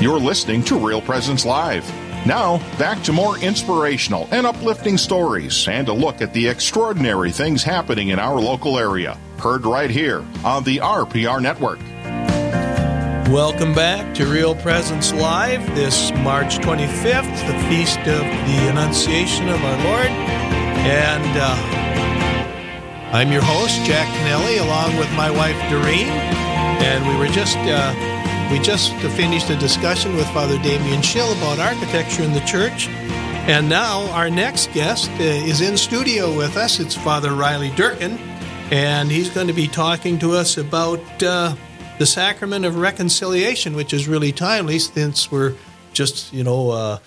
You're listening to Real Presence Live. Now, back to more inspirational and uplifting stories and a look at the extraordinary things happening in our local area. Heard right here on the RPR Network. Welcome back to Real Presence Live this March 25th, the feast of the Annunciation of our Lord. And uh, I'm your host, Jack Kennelly, along with my wife, Doreen. And we were just. Uh, we just finished a discussion with Father Damien Schill about architecture in the church. And now our next guest uh, is in studio with us. It's Father Riley Durkin. And he's going to be talking to us about uh, the sacrament of reconciliation, which is really timely since we're just, you know, uh,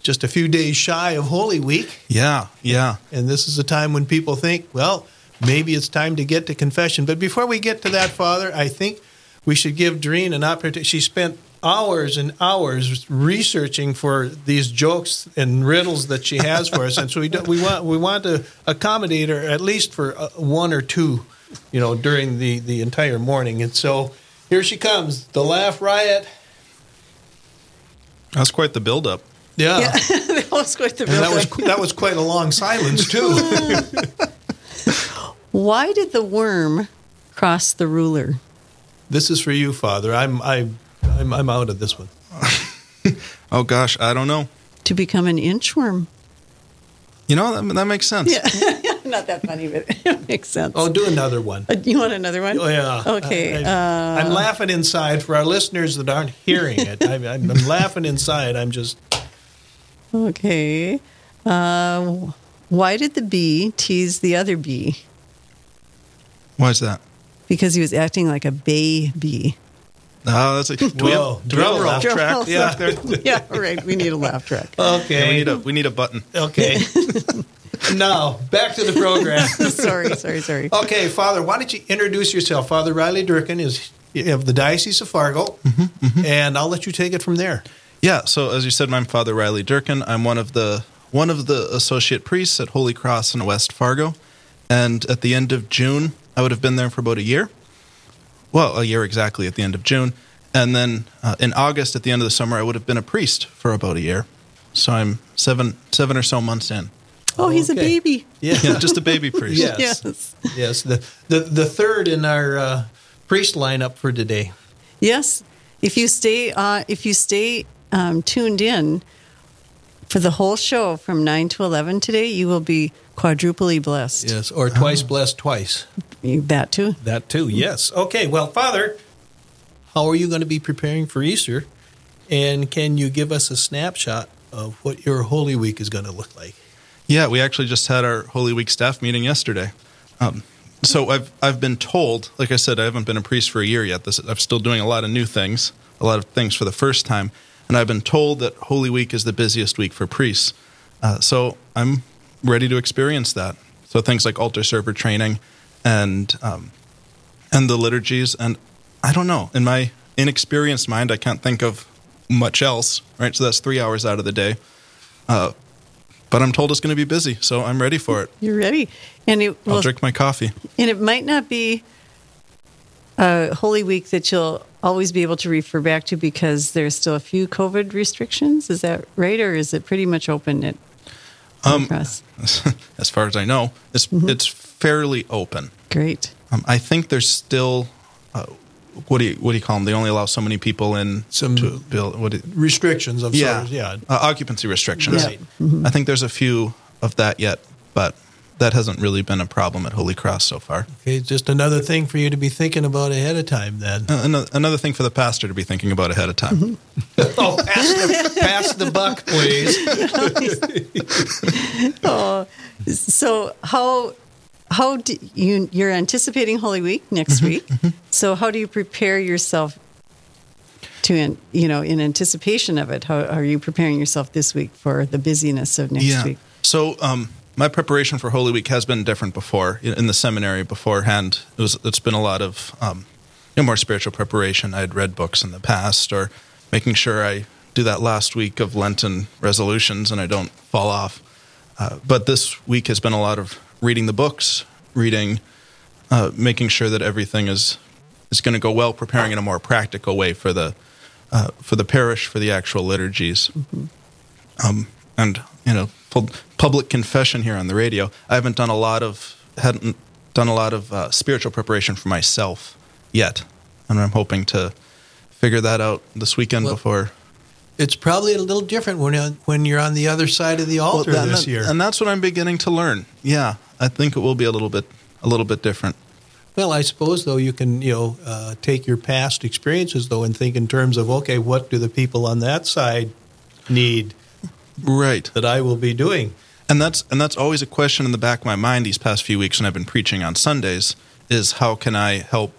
just a few days shy of Holy Week. Yeah, yeah. And this is a time when people think, well, maybe it's time to get to confession. But before we get to that, Father, I think we should give Doreen an opportunity. She spent hours and hours researching for these jokes and riddles that she has for us, and so we do, we want we want to accommodate her at least for uh, one or two, you know, during the the entire morning. And so here she comes, the laugh riot. That's quite the buildup. Yeah, Yeah, that was quite the and that was buildup. that was quite a long silence too. Why did the worm cross the ruler? This is for you, Father. I'm I. I'm, I'm out of this one. Oh gosh, I don't know. To become an inchworm. You know that, that makes sense. Yeah, not that funny, but it makes sense. Oh, do another one. Uh, you want another one? Oh yeah. Okay. I, uh, am laughing inside for our listeners that aren't hearing it. I, I'm, I'm laughing inside. I'm just. okay. Uh, why did the bee tease the other bee? Why is that? Because he was acting like a baby. bee. Oh, that's a do we Whoa, have, do we have a laugh roll. track? Drum roll. Yeah, yeah, right. We need a laugh track. Yeah, we need a we need a button. okay. now back to the program. sorry, sorry, sorry. Okay, Father, why don't you introduce yourself? Father Riley Durkin is of the Diocese of Fargo, mm-hmm, mm-hmm. and I'll let you take it from there. Yeah. So as you said, I'm Father Riley Durkin. I'm one of the one of the associate priests at Holy Cross in West Fargo, and at the end of June, I would have been there for about a year. Well, a year exactly at the end of June, and then uh, in August at the end of the summer, I would have been a priest for about a year. So I'm seven seven or so months in. Oh, he's a baby. Yeah. Yeah, just a baby priest. Yes. Yes. Yes. The, the, the third in our uh, priest lineup for today. Yes. If you stay, uh, if you stay um, tuned in for the whole show from nine to eleven today, you will be quadruply blessed. Yes. Or twice blessed twice. That too. That too, yes. Okay, well, Father, how are you going to be preparing for Easter? And can you give us a snapshot of what your Holy Week is going to look like? Yeah, we actually just had our Holy Week staff meeting yesterday. Um, so I've I've been told, like I said, I haven't been a priest for a year yet. This, I'm still doing a lot of new things, a lot of things for the first time, and I've been told that Holy Week is the busiest week for priests. Uh, so I'm ready to experience that. So things like altar server training, and um, and the liturgies, and I don't know. In my inexperienced mind, I can't think of much else. Right, so that's three hours out of the day. Uh, but I'm told it's going to be busy, so I'm ready for it. You're ready, and it I'll drink my coffee. and it might not be a Holy Week that you'll always be able to refer back to because there's still a few COVID restrictions. Is that right, or is it pretty much open at Um, Cross? as far as I know, it's it's fairly open. Great. Um, I think there's still uh, what do you what do you call them? They only allow so many people in Some- to build. What? do you- Restrictions of yeah, sorts, yeah. Uh, occupancy restrictions. Right. I think there's a few of that yet, but that hasn't really been a problem at Holy Cross so far. Okay, just another thing for you to be thinking about ahead of time then. Uh, another, another thing for the pastor to be thinking about ahead of time. oh, pass the, pass the buck, please. Oh, so how how do you you're anticipating Holy Week next Mm-hmm, week? So how do you prepare yourself to an- you know in anticipation of it? How are you preparing yourself this week for the busyness of next week? So um, my preparation for Holy Week has been different before. In in the seminary beforehand, it was it's been a lot of um, you know, more spiritual preparation. I had read books in the past, or making sure I do that last week of Lenten resolutions and I don't fall off. Uh, but this week has been a lot of reading the books, reading, uh, making sure that everything is is going to go well, preparing in a more practical way for the uh, for the parish for the actual liturgies. Um, and you know, public confession here on the radio. I haven't done a lot of hadn't done a lot of uh, spiritual preparation for myself yet, and I'm hoping to figure that out this weekend Well, before. It's probably a little different when you're- when you're on the other side of the altar that- this year. and that's what I'm beginning to learn. Yeah, I think it will be a little bit a little bit different. Well, I suppose though you can you know uh, take your past experiences though and think in terms of okay, what do the people on that side need Right. that I will be doing? And that's and that's always a question in the back of my mind these past few weeks when I've been preaching on Sundays is how can I help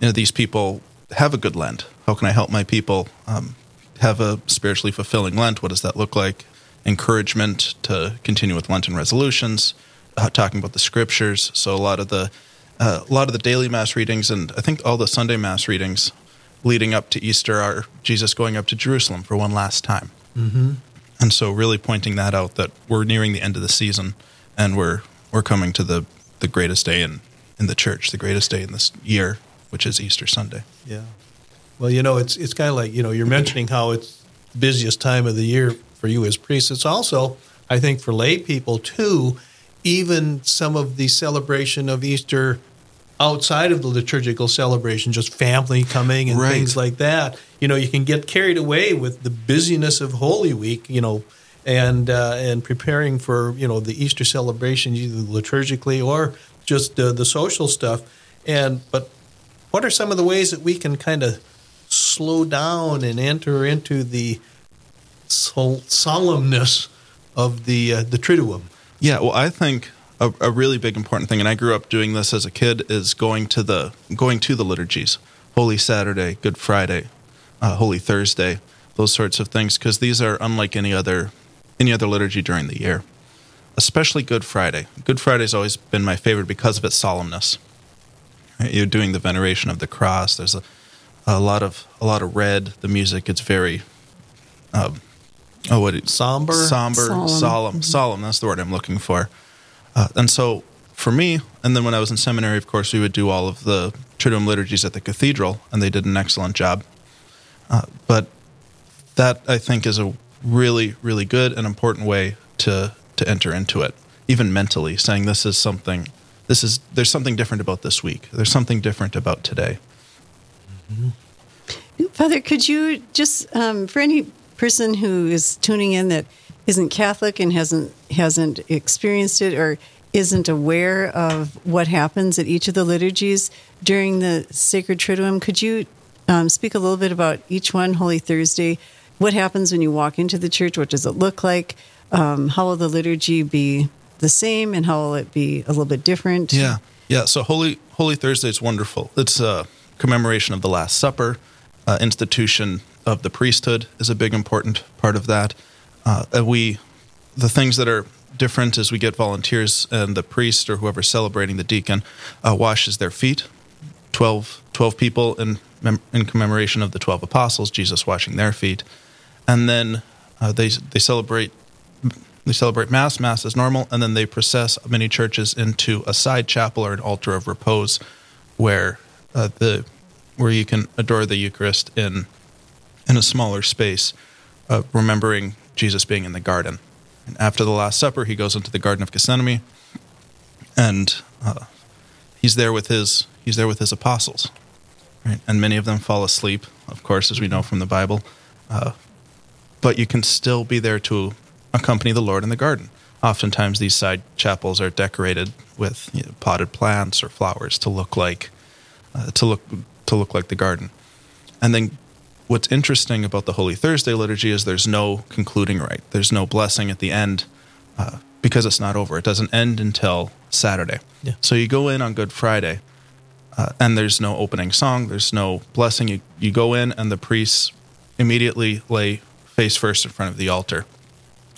you know these people have a good Lent? How can I help my people um, have a spiritually fulfilling Lent? What does that look like? Encouragement to continue with Lenten resolutions, uh, talking about the scriptures. So a lot of the uh, a lot of the daily mass readings and I think all the Sunday mass readings leading up to Easter are Jesus going up to Jerusalem for one last time. And so, really pointing that out that we're nearing the end of the season, and we're we're coming to the the greatest day in in the church, the greatest day in this year, which is Easter Sunday. Yeah. Well, you know, it's it's kind of like you know you're mentioning how it's busiest time of the year for you as priests. It's also, I think, for lay people too. Even some of the celebration of Easter outside of the liturgical celebration, just family coming and Right. things like that. You know, you can get carried away with the busyness of Holy Week. You know. And uh, and preparing for you know the Easter celebration either liturgically or just uh, the social stuff, and but what are some of the ways that we can kind of slow down and enter into the sol- solemnness of the uh, the Triduum? Yeah, well, I think a, a really big important thing, and I grew up doing this as a kid, is going to the going to the liturgies, Holy Saturday, Good Friday, uh, Holy Thursday, those sorts of things, because these are unlike any other any other liturgy during the year. Especially Good Friday. Good Friday's always been my favorite because of its solemnness. Right, You're doing the veneration of the cross. There's a, a lot of a lot of red. The music it's very, um, oh, what it- Somber? somber, Solemn. solemn, solemn. That's the word I'm looking for. Uh, and so for me, and then when I was in seminary, of course, we would do all of the Triduum liturgies at the cathedral, and they did an excellent job. Uh, but that I think is a really, really good and important way to to enter into it, even mentally, saying this is something. This is there's something different about this week. There's something different about today. Father, could you just, um, for any person who is tuning in that isn't Catholic and hasn't hasn't experienced it or isn't aware of what happens at each of the liturgies during the Sacred Triduum, could you um, speak a little bit about each one? Holy Thursday, what happens when you walk into the church? What does it look like? Um, how will the liturgy be the same, and how will it be a little bit different? Yeah, yeah. So Holy Holy Thursday is wonderful. It's a commemoration of the Last Supper. Uh, institution of the priesthood is a big important part of that. Uh, we, the things that are different is we get volunteers and the priest or whoever's celebrating the deacon uh, washes their feet. 12, 12 people in mem- in commemoration of the twelve apostles, Jesus washing their feet, and then uh, they they celebrate they celebrate mass. Mass as normal. And then they process many churches into a side chapel or an altar of repose where uh, the where you can adore the eucharist in in a smaller space uh, remembering jesus being in the garden and after the last supper he goes into the garden of gethsemane and uh, he's there with his he's there with his apostles right and many of them fall asleep of course as we know from the bible uh, but you can still be there to accompany the Lord in the garden. Oftentimes, these side chapels are decorated with you know, potted plants or flowers to look like uh, to look to look like the garden. And then, what's interesting about the Holy Thursday liturgy is there's no concluding rite. There's no blessing at the end uh, because it's not over. It doesn't end until Saturday. Yeah. So you go in on Good Friday, uh, and there's no opening song. There's no blessing. You you go in, and the priests immediately lay face first in front of the altar.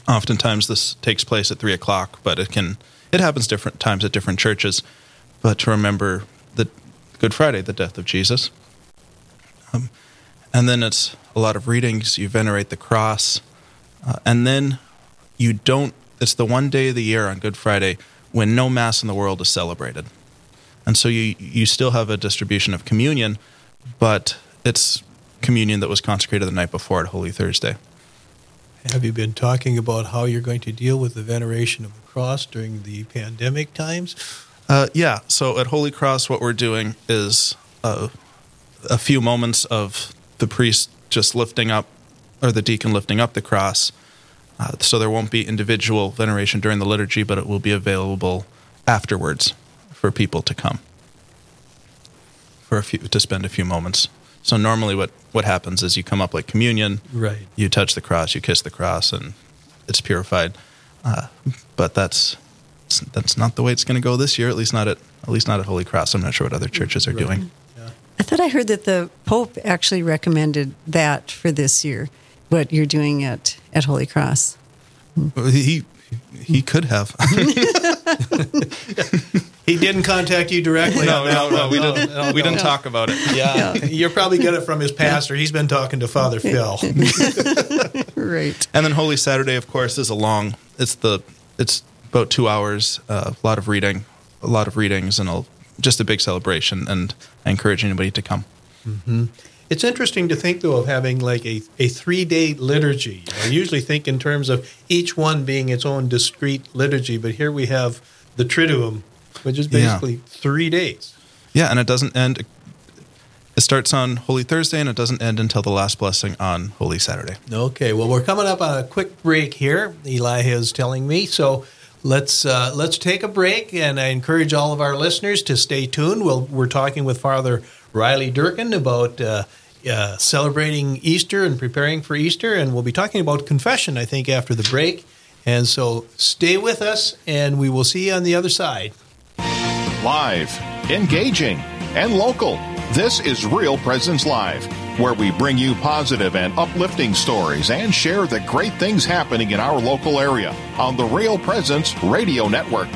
Oftentimes, this takes place at three o'clock, but it can it happens different times at different churches. But to remember the Good Friday, the death of Jesus, um, and then it's a lot of readings. You venerate the cross, uh, and then you don't. It's the one day of the year on Good Friday when no mass in the world is celebrated, and so you you still have a distribution of communion, but it's communion that was consecrated the night before at Holy Thursday. Have you been talking about how you're going to deal with the veneration of the cross during the pandemic times? Uh, yeah. So at Holy Cross, what we're doing is uh, a few moments of the priest just lifting up, or the deacon lifting up the cross. Uh, so there won't be individual veneration during the liturgy, but it will be available afterwards for people to come for a few to spend a few moments. So normally, what what happens is you come up like communion, Right. You touch the cross, you kiss the cross, and it's purified. Uh, but that's that's not the way it's going to go this year. At least not at at least not at Holy Cross. I'm not sure what other churches are doing. I thought I heard that the Pope actually recommended that for this year, what you're doing at, at Holy Cross. He he could have. He didn't contact you directly. no, no, no. We didn't. no, we didn't talk about it. Yeah, you're probably get it from his pastor. He's been talking to Father Phil. Right. And then Holy Saturday, of course, is a long. It's the. It's about two hours. Uh, a lot of reading, a lot of readings, and a, just a big celebration. And I encourage anybody to come. Mm-hmm. It's interesting to think, though, of having like a, a three day liturgy. I usually think in terms of each one being its own discrete liturgy, but here we have the Triduum, which is Yeah. basically three days. Yeah, and it doesn't end. It starts on Holy Thursday, and it doesn't end until the last blessing on Holy Saturday. Okay, well, we're coming up on a quick break here. Eli is telling me so. Let's uh, let's take a break, and I encourage all of our listeners to stay tuned. We'll, we're talking with Father Riley Durkin about uh, uh, celebrating Easter and preparing for Easter, and we'll be talking about confession. I think after the break, and so stay with us, and we will see you on the other side. Live, engaging, and local. This is Real Presence Live, where we bring you positive and uplifting stories and share the great things happening in our local area on the Real Presence Radio Network.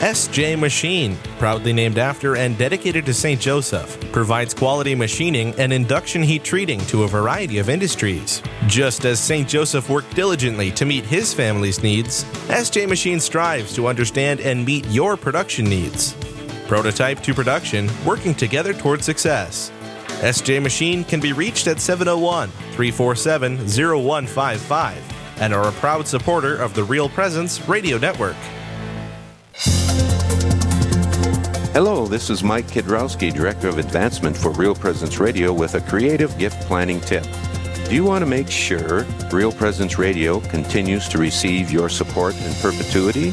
SJ Machine, proudly named after and dedicated to St. Joseph, provides quality machining and induction heat treating to a variety of industries. Just as St. Joseph worked diligently to meet his family's needs, SJ Machine strives to understand and meet your production needs. Prototype to production, working together toward success. SJ Machine can be reached at 701 347 0155 and are a proud supporter of the Real Presence Radio Network. Hello, this is Mike Kidrowski, Director of Advancement for Real Presence Radio, with a creative gift planning tip. Do you want to make sure Real Presence Radio continues to receive your support in perpetuity?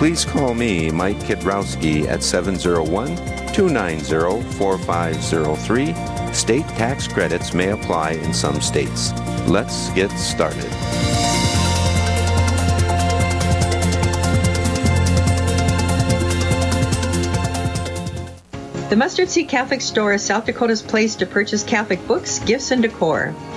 please call me, Mike Kidrowski, at 701 290 4503. State tax credits may apply in some states. Let's get started. The Mustard Seed Catholic Store is South Dakota's place to purchase Catholic books, gifts, and decor.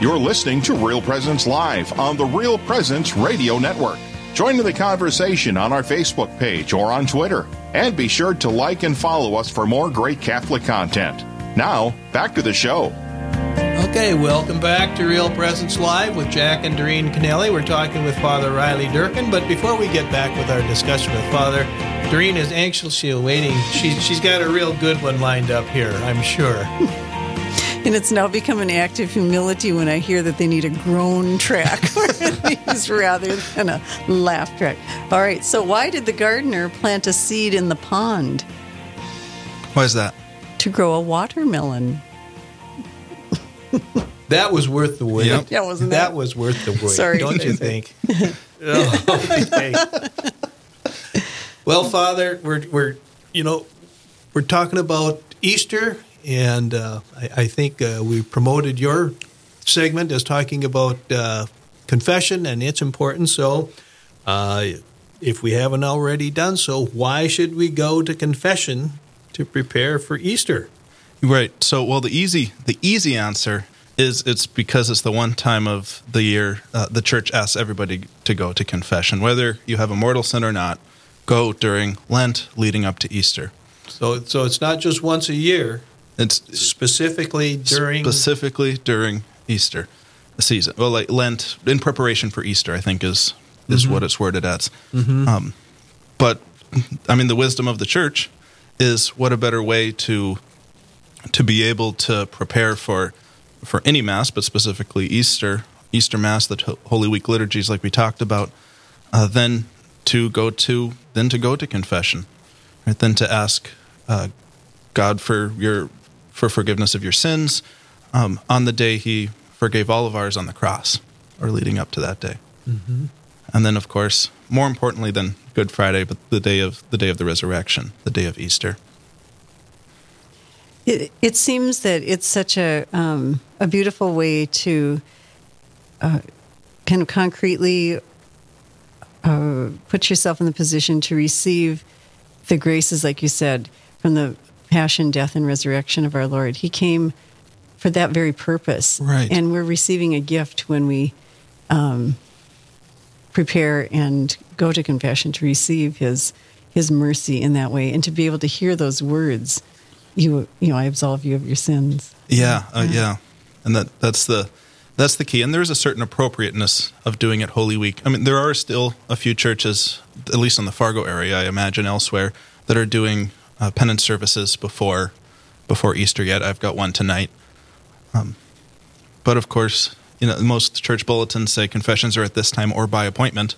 You're listening to Real Presence Live on the Real Presence Radio Network. Join in the conversation on our Facebook page or on Twitter. And be sure to like and follow us for more great Catholic content. Now, back to the show. Okay, welcome back to Real Presence Live with Jack and Doreen Kennelly. We're talking with Father Riley Durkin, but before we get back with our discussion with Father, Doreen is anxiously awaiting. She, she's got a real good one lined up here, I'm sure. And it's now become an act of humility when I hear that they need a groan track rather than a laugh track. All right, so why did the gardener plant a seed in the pond? Why is that? To grow a watermelon. That was worth the wait. Yep. Yeah, wasn't that that? was worth the wait. Sorry. don't you think? Oh, okay. Well, Father, we're we're you know we're talking about Easter, and uh, I, I think uh, we promoted your segment as talking about uh, confession and its importance. So, uh, if we haven't already done so, why should we go to confession to prepare for Easter? Right. So, well, the easy the easy answer is it's because it's the one time of the year uh, the church asks everybody to go to confession, whether you have a mortal sin or not. Go during Lent, leading up to Easter. So, so it's not just once a year. It's Specifically during specifically during Easter season. Well, like Lent in preparation for Easter, I think is is what it's worded as. Um, but I mean, the wisdom of the church is what a better way to to be able to prepare for for any mass, but specifically Easter, Easter Mass, the Holy Week liturgies, like we talked about, uh, then to go to then to go to confession, right? Then to ask uh, God for your for forgiveness of your sins um, on the day He forgave all of ours on the cross, or leading up to that day. And then, of course, more importantly than Good Friday, but the day of the day of the resurrection, the day of Easter. It, it seems that it's such a um, a beautiful way to uh, kind of concretely uh, put yourself in the position to receive the graces, like you said, from the passion, death, and resurrection of our Lord. He came for that very purpose, Right. And we're receiving a gift when we um, prepare and go to confession to receive His His mercy in that way, and to be able to hear those words you you know I absolve you of your sins. Yeah, uh, yeah, and that that's the that's the key. And there's a certain appropriateness of doing it Holy Week. I mean, there are still a few churches, at least in the Fargo area, I imagine elsewhere, that are doing uh, penance services before before Easter. Yet I've got one tonight. Um, but of course, you know, most church bulletins say confessions are at this time or by appointment.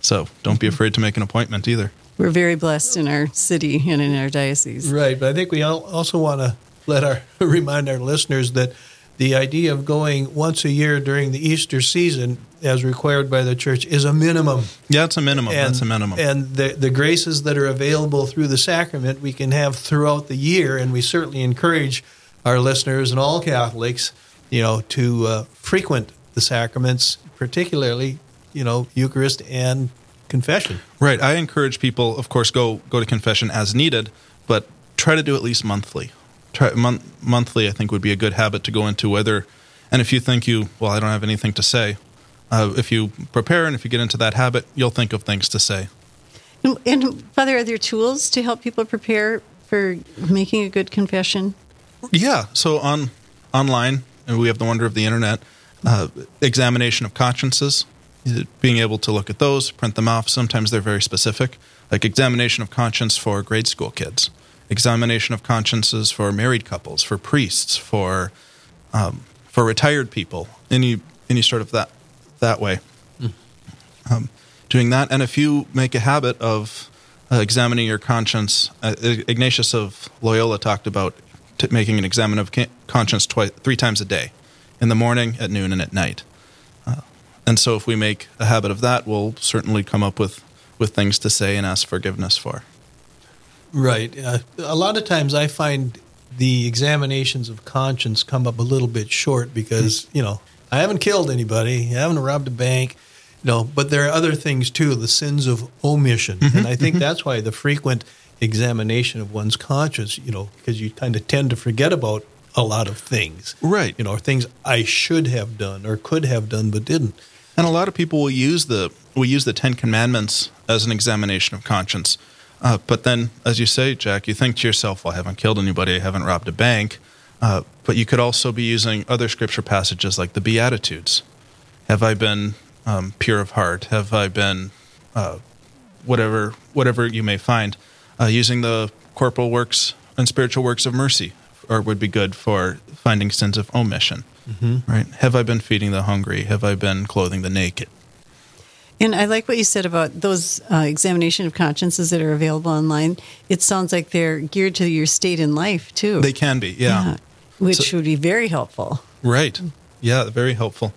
So don't be afraid to make an appointment either. We're very blessed in our city and in our diocese. Right, but I think we al- also want to let our remind our listeners that the idea of going once a year during the Easter season, as required by the church, is a minimum. Yeah, it's a minimum. that's a minimum. And the the graces that are available through the sacrament we can have throughout the year, and we certainly encourage our listeners and all Catholics, you know, to uh, frequent the sacraments, particularly, you know, Eucharist and confession. Right. I encourage people, of course, go go to confession as needed, but try to do at least monthly. Try mon- monthly. I think would be a good habit to go into. Whether, and if you think you, well, I don't have anything to say. Uh, if you prepare and if you get into that habit, you'll think of things to say. And, and Father, are there tools to help people prepare for making a good confession? Yeah. So on online, and we have the wonder of the internet. Uh, examination of consciences, being able to look at those, print them off. Sometimes they're very specific, like examination of conscience for grade school kids, examination of consciences for married couples, for priests, for um, for retired people, any any sort of that that way. Um, doing that, and if you make a habit of uh, examining your conscience, uh, Ignatius of Loyola talked about t- making an examine of ca- conscience twice, three times a day, in the morning, at noon, and at night. Uh, and so, if we make a habit of that, we'll certainly come up with with things to say and ask forgiveness for. Right. Uh, a lot of times I find the examinations of conscience come up a little bit short because, hmm. you know, I haven't killed anybody, I haven't robbed a bank, you know, but there are other things too, the sins of omission. Mm-hmm. and I think mm-hmm. that's why the frequent examination of one's conscience, you know, because you kind of tend to forget about a lot of things. Right. You know, or things I should have done or could have done but didn't. And a lot of people will use the will use the Ten Commandments as an examination of conscience. Uh, but then, as you say, Jack, you think to yourself, "Well, I haven't killed anybody, I haven't robbed a bank." Uh, but you could also be using other scripture passages like the Beatitudes. Have I been um, pure of heart? Have I been uh, whatever whatever you may find? Uh, using the corporal works and spiritual works of mercy, or would be good for finding sins of omission. Right? Have I been feeding the hungry? Have I been clothing the naked? And I like what you said about those uh, examination of consciences that are available online. It sounds like they're geared to your state in life too. They can be, yeah. which So- would be very helpful. Right. Yeah, very helpful.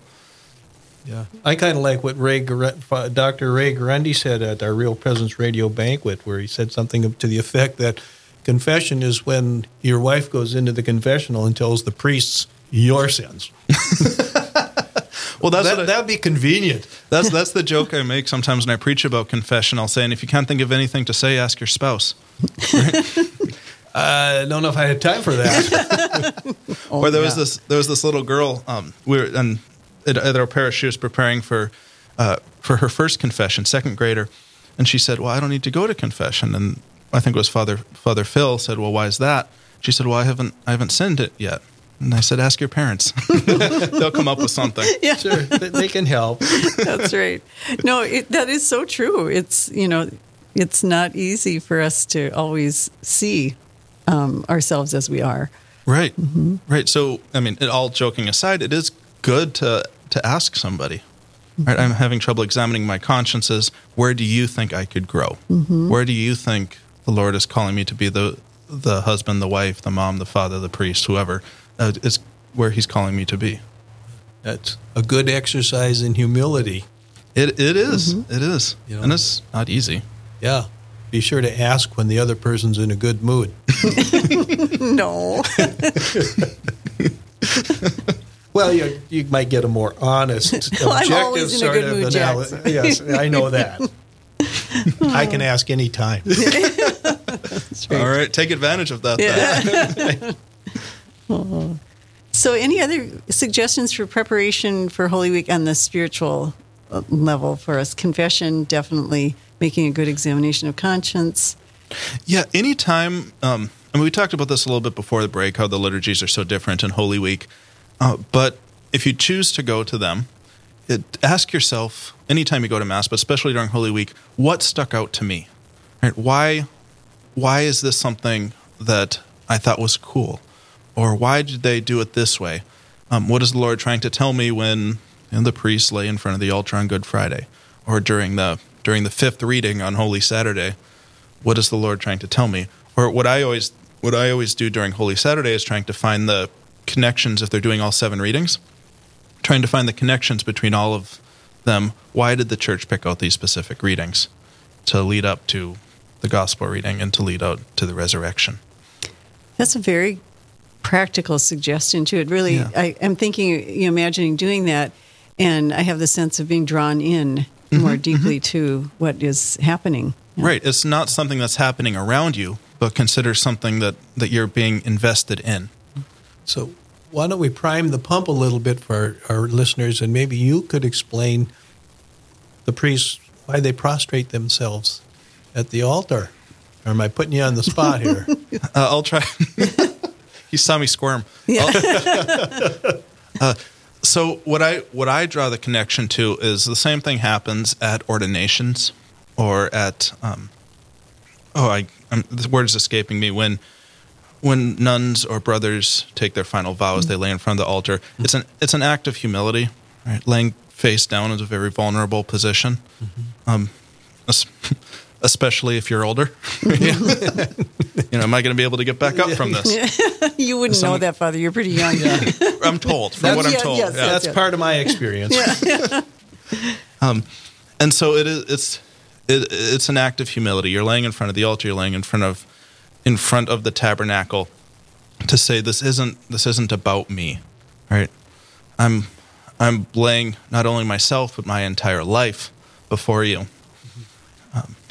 Yeah, I kind of like what Ray, Dr. Ray Guarendi said at our Real Presence Radio banquet, where he said something to the effect that confession is when your wife goes into the confessional and tells the priests your sins. well, that's that, I, that'd be convenient. That's that's the joke I make sometimes when I preach about confession. I'll say, and if you can't think of anything to say, ask your spouse. I don't know if I had time for that. oh, or there yeah. was this there was this little girl. Um, we were and at, at our parish, she was preparing for uh, for her first confession, second grader, and she said, "Well, I don't need to go to confession." And I think it was Father Father Phil said, "Well, why is that?" She said, "Well, I haven't I haven't sinned it yet." And I said, "Ask your parents; they'll come up with something." Yeah, sure, they can help. That's right. No, it, that is so true. It's you know, it's not easy for us to always see um, ourselves as we are. Right, mm-hmm. right. So, I mean, it, all joking aside, it is good to to ask somebody. Mm-hmm. Right, I'm having trouble examining my consciences. Where do you think I could grow? Mm-hmm. Where do you think the Lord is calling me to be the the husband, the wife, the mom, the father, the priest, whoever uh, is where He's calling me to be? That's a good exercise in humility. It it is. Mm-hmm. It is. You know, and it's not easy. Yeah. Be sure to ask when the other person's in a good mood. no. well, you, you might get a more honest, objective sort of analysis. Yes, I know that. I can ask any time. All right, take advantage of that. Yeah. So, any other suggestions for preparation for Holy Week on the spiritual uh, level for us? Confession, definitely making a good examination of conscience. Yeah, anytime. Um, I mean, we talked about this a little bit before the break, how the liturgies are so different in Holy Week. Uh, but if you choose to go to them, it, ask yourself anytime you go to Mass, but especially during Holy Week, what stuck out to me? Right? Why, why is this something that I thought was cool? Or why did they do it this way? Um, what is the Lord trying to tell me when you know, the priests lay in front of the altar on Good Friday? Or during the during the fifth reading on Holy Saturday, what is the Lord trying to tell me? Or what I always what I always do during Holy Saturday is trying to find the connections if they're doing all seven readings, trying to find the connections between all of them. Why did the church pick out these specific readings to lead up to the gospel reading and to lead out to the resurrection? That's a very practical suggestion too. It really, yeah. I, am thinking, you know, imagining doing that, and I have the sense of being drawn in mm-hmm, more deeply mm-hmm. to what is happening. Yeah. Right. It's not something that's happening around you, but consider something that, that you're being invested in. So, why don't we prime the pump a little bit for our, our listeners, and maybe you could explain the priests why they prostrate themselves at the altar. Or am I putting you on the spot here? uh, I'll try. you saw me squirm. Yeah. uh, so what I what I draw the connection to is the same thing happens at ordinations or at um, oh I I'm, the word is escaping me when when nuns or brothers take their final vows, mm-hmm. they lay in front of the altar. Mm-hmm. It's an it's an act of humility. Right, laying face down is a very vulnerable position. Mm-hmm. Um, especially if you're older. you know, am I going to be able to get back up from this? you wouldn't know that, Father. You're pretty young. Yeah. I'm told, from what I'm told. Yes, yeah. That's part of my experience. um, and so it is. It's it, it's an act of humility. You're laying in front of the altar. You're laying in front of in front of the tabernacle to say this isn't this isn't about me, right? I'm I'm laying not only myself but my entire life before you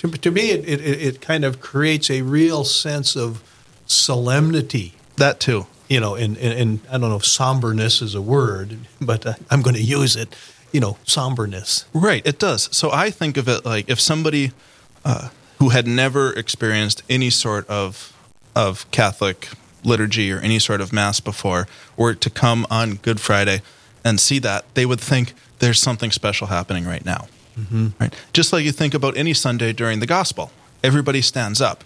to, to me, it, it, it kind of creates a real sense of solemnity. That too. You know, and, and, and I don't know if somberness is a word, but uh, I'm going to use it. You know, somberness. Right, it does. So I think of it like if somebody uh, who had never experienced any sort of of Catholic liturgy or any sort of mass before were to come on Good Friday and see that, they would think there's something special happening right now. Mm-hmm. Right? Just like you think about any Sunday during the gospel, everybody stands up.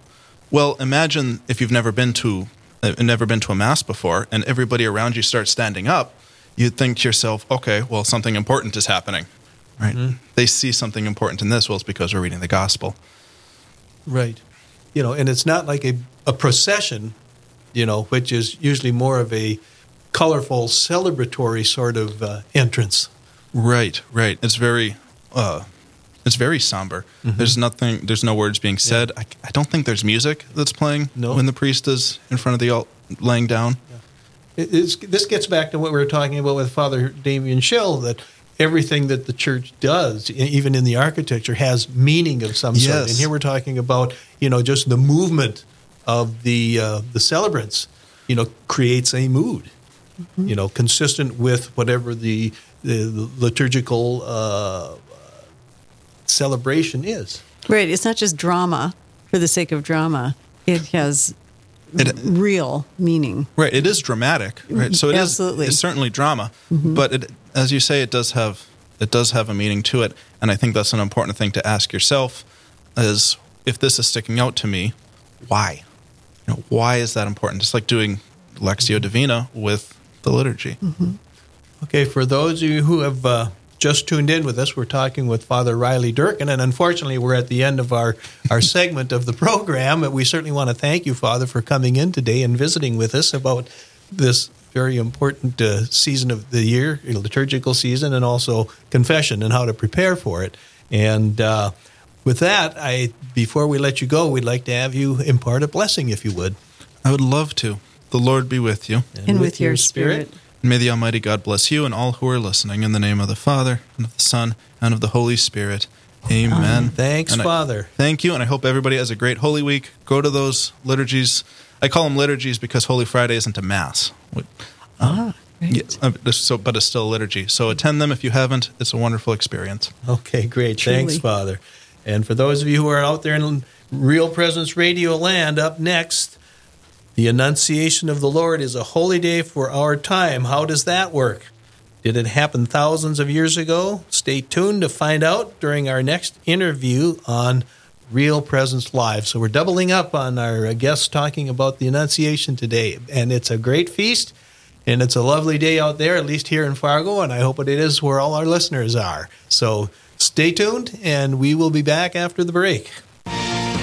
Well, imagine if you've never been to uh, never been to a mass before, and everybody around you starts standing up. You'd think to yourself, okay, well, something important is happening, right? Mm-hmm. They see something important in this. Well, it's because we're reading the gospel, right? You know, and it's not like a, a procession, you know, which is usually more of a colorful, celebratory sort of uh, entrance. Right, right. It's very, uh, it's very somber. Mm-hmm. There's nothing. There's no words being said. Yeah. I, I, don't think there's music that's playing no. when the priest is in front of the alt, laying down. Yeah. this gets back to what we were talking about with Father Damien Schill that everything that the church does, even in the architecture, has meaning of some sort. And here we're talking about you know just the movement of the uh, the celebrants, you know, creates a mood, mm-hmm. you know, consistent with whatever the the, the liturgical uh, celebration is. Right. It's not just drama for the sake of drama. It has it, real meaning. Right. It is dramatic. Right. So it Absolutely. is it's certainly drama, mm-hmm. but it, as you say, it does have it does have a meaning to it, and I think that's an important thing to ask yourself: is if this is sticking out to me, why? You know, why is that important? Just like doing Lectio Divina with the liturgy. Mm-hmm. Okay, for those of you who have uh, just tuned in with us, we're talking with Father Riley Durkin, and unfortunately, we're at the end of our, our segment of the program. But we certainly want to thank you, Father, for coming in today and visiting with us about this very important uh, season of the year, liturgical season, and also confession and how to prepare for it. And uh, with that, I before we let you go, we'd like to have you impart a blessing, if you would. I would love to. The Lord be with you, and, and with, with, your spirit. spirit. And may the Almighty God bless you and all who are listening in the name of the Father, and of the Son, and of the Holy Spirit. Amen. Thanks, and Father. I, thank you, and I hope everybody has a great Holy Week. Go to those liturgies. I call them liturgies because Holy Friday isn't a mass. Um, ah, yeah, uh, so, but it's still a liturgy. So attend them if you haven't. It's a wonderful experience. Okay, great. Truly. Thanks, Father. And for those of you who are out there in Real Presence Radio land, up next, the Annunciation of the Lord is a holy day for our time. How does that work? Did it happen thousands of years ago? Stay tuned to find out during our next interview on Real Presence Live. So we're doubling up on our guests talking about the Annunciation today. And it's a great feast, and it's a lovely day out there, at least here in Fargo, and I hope it is where all our listeners are. So stay tuned, and we will be back after the break.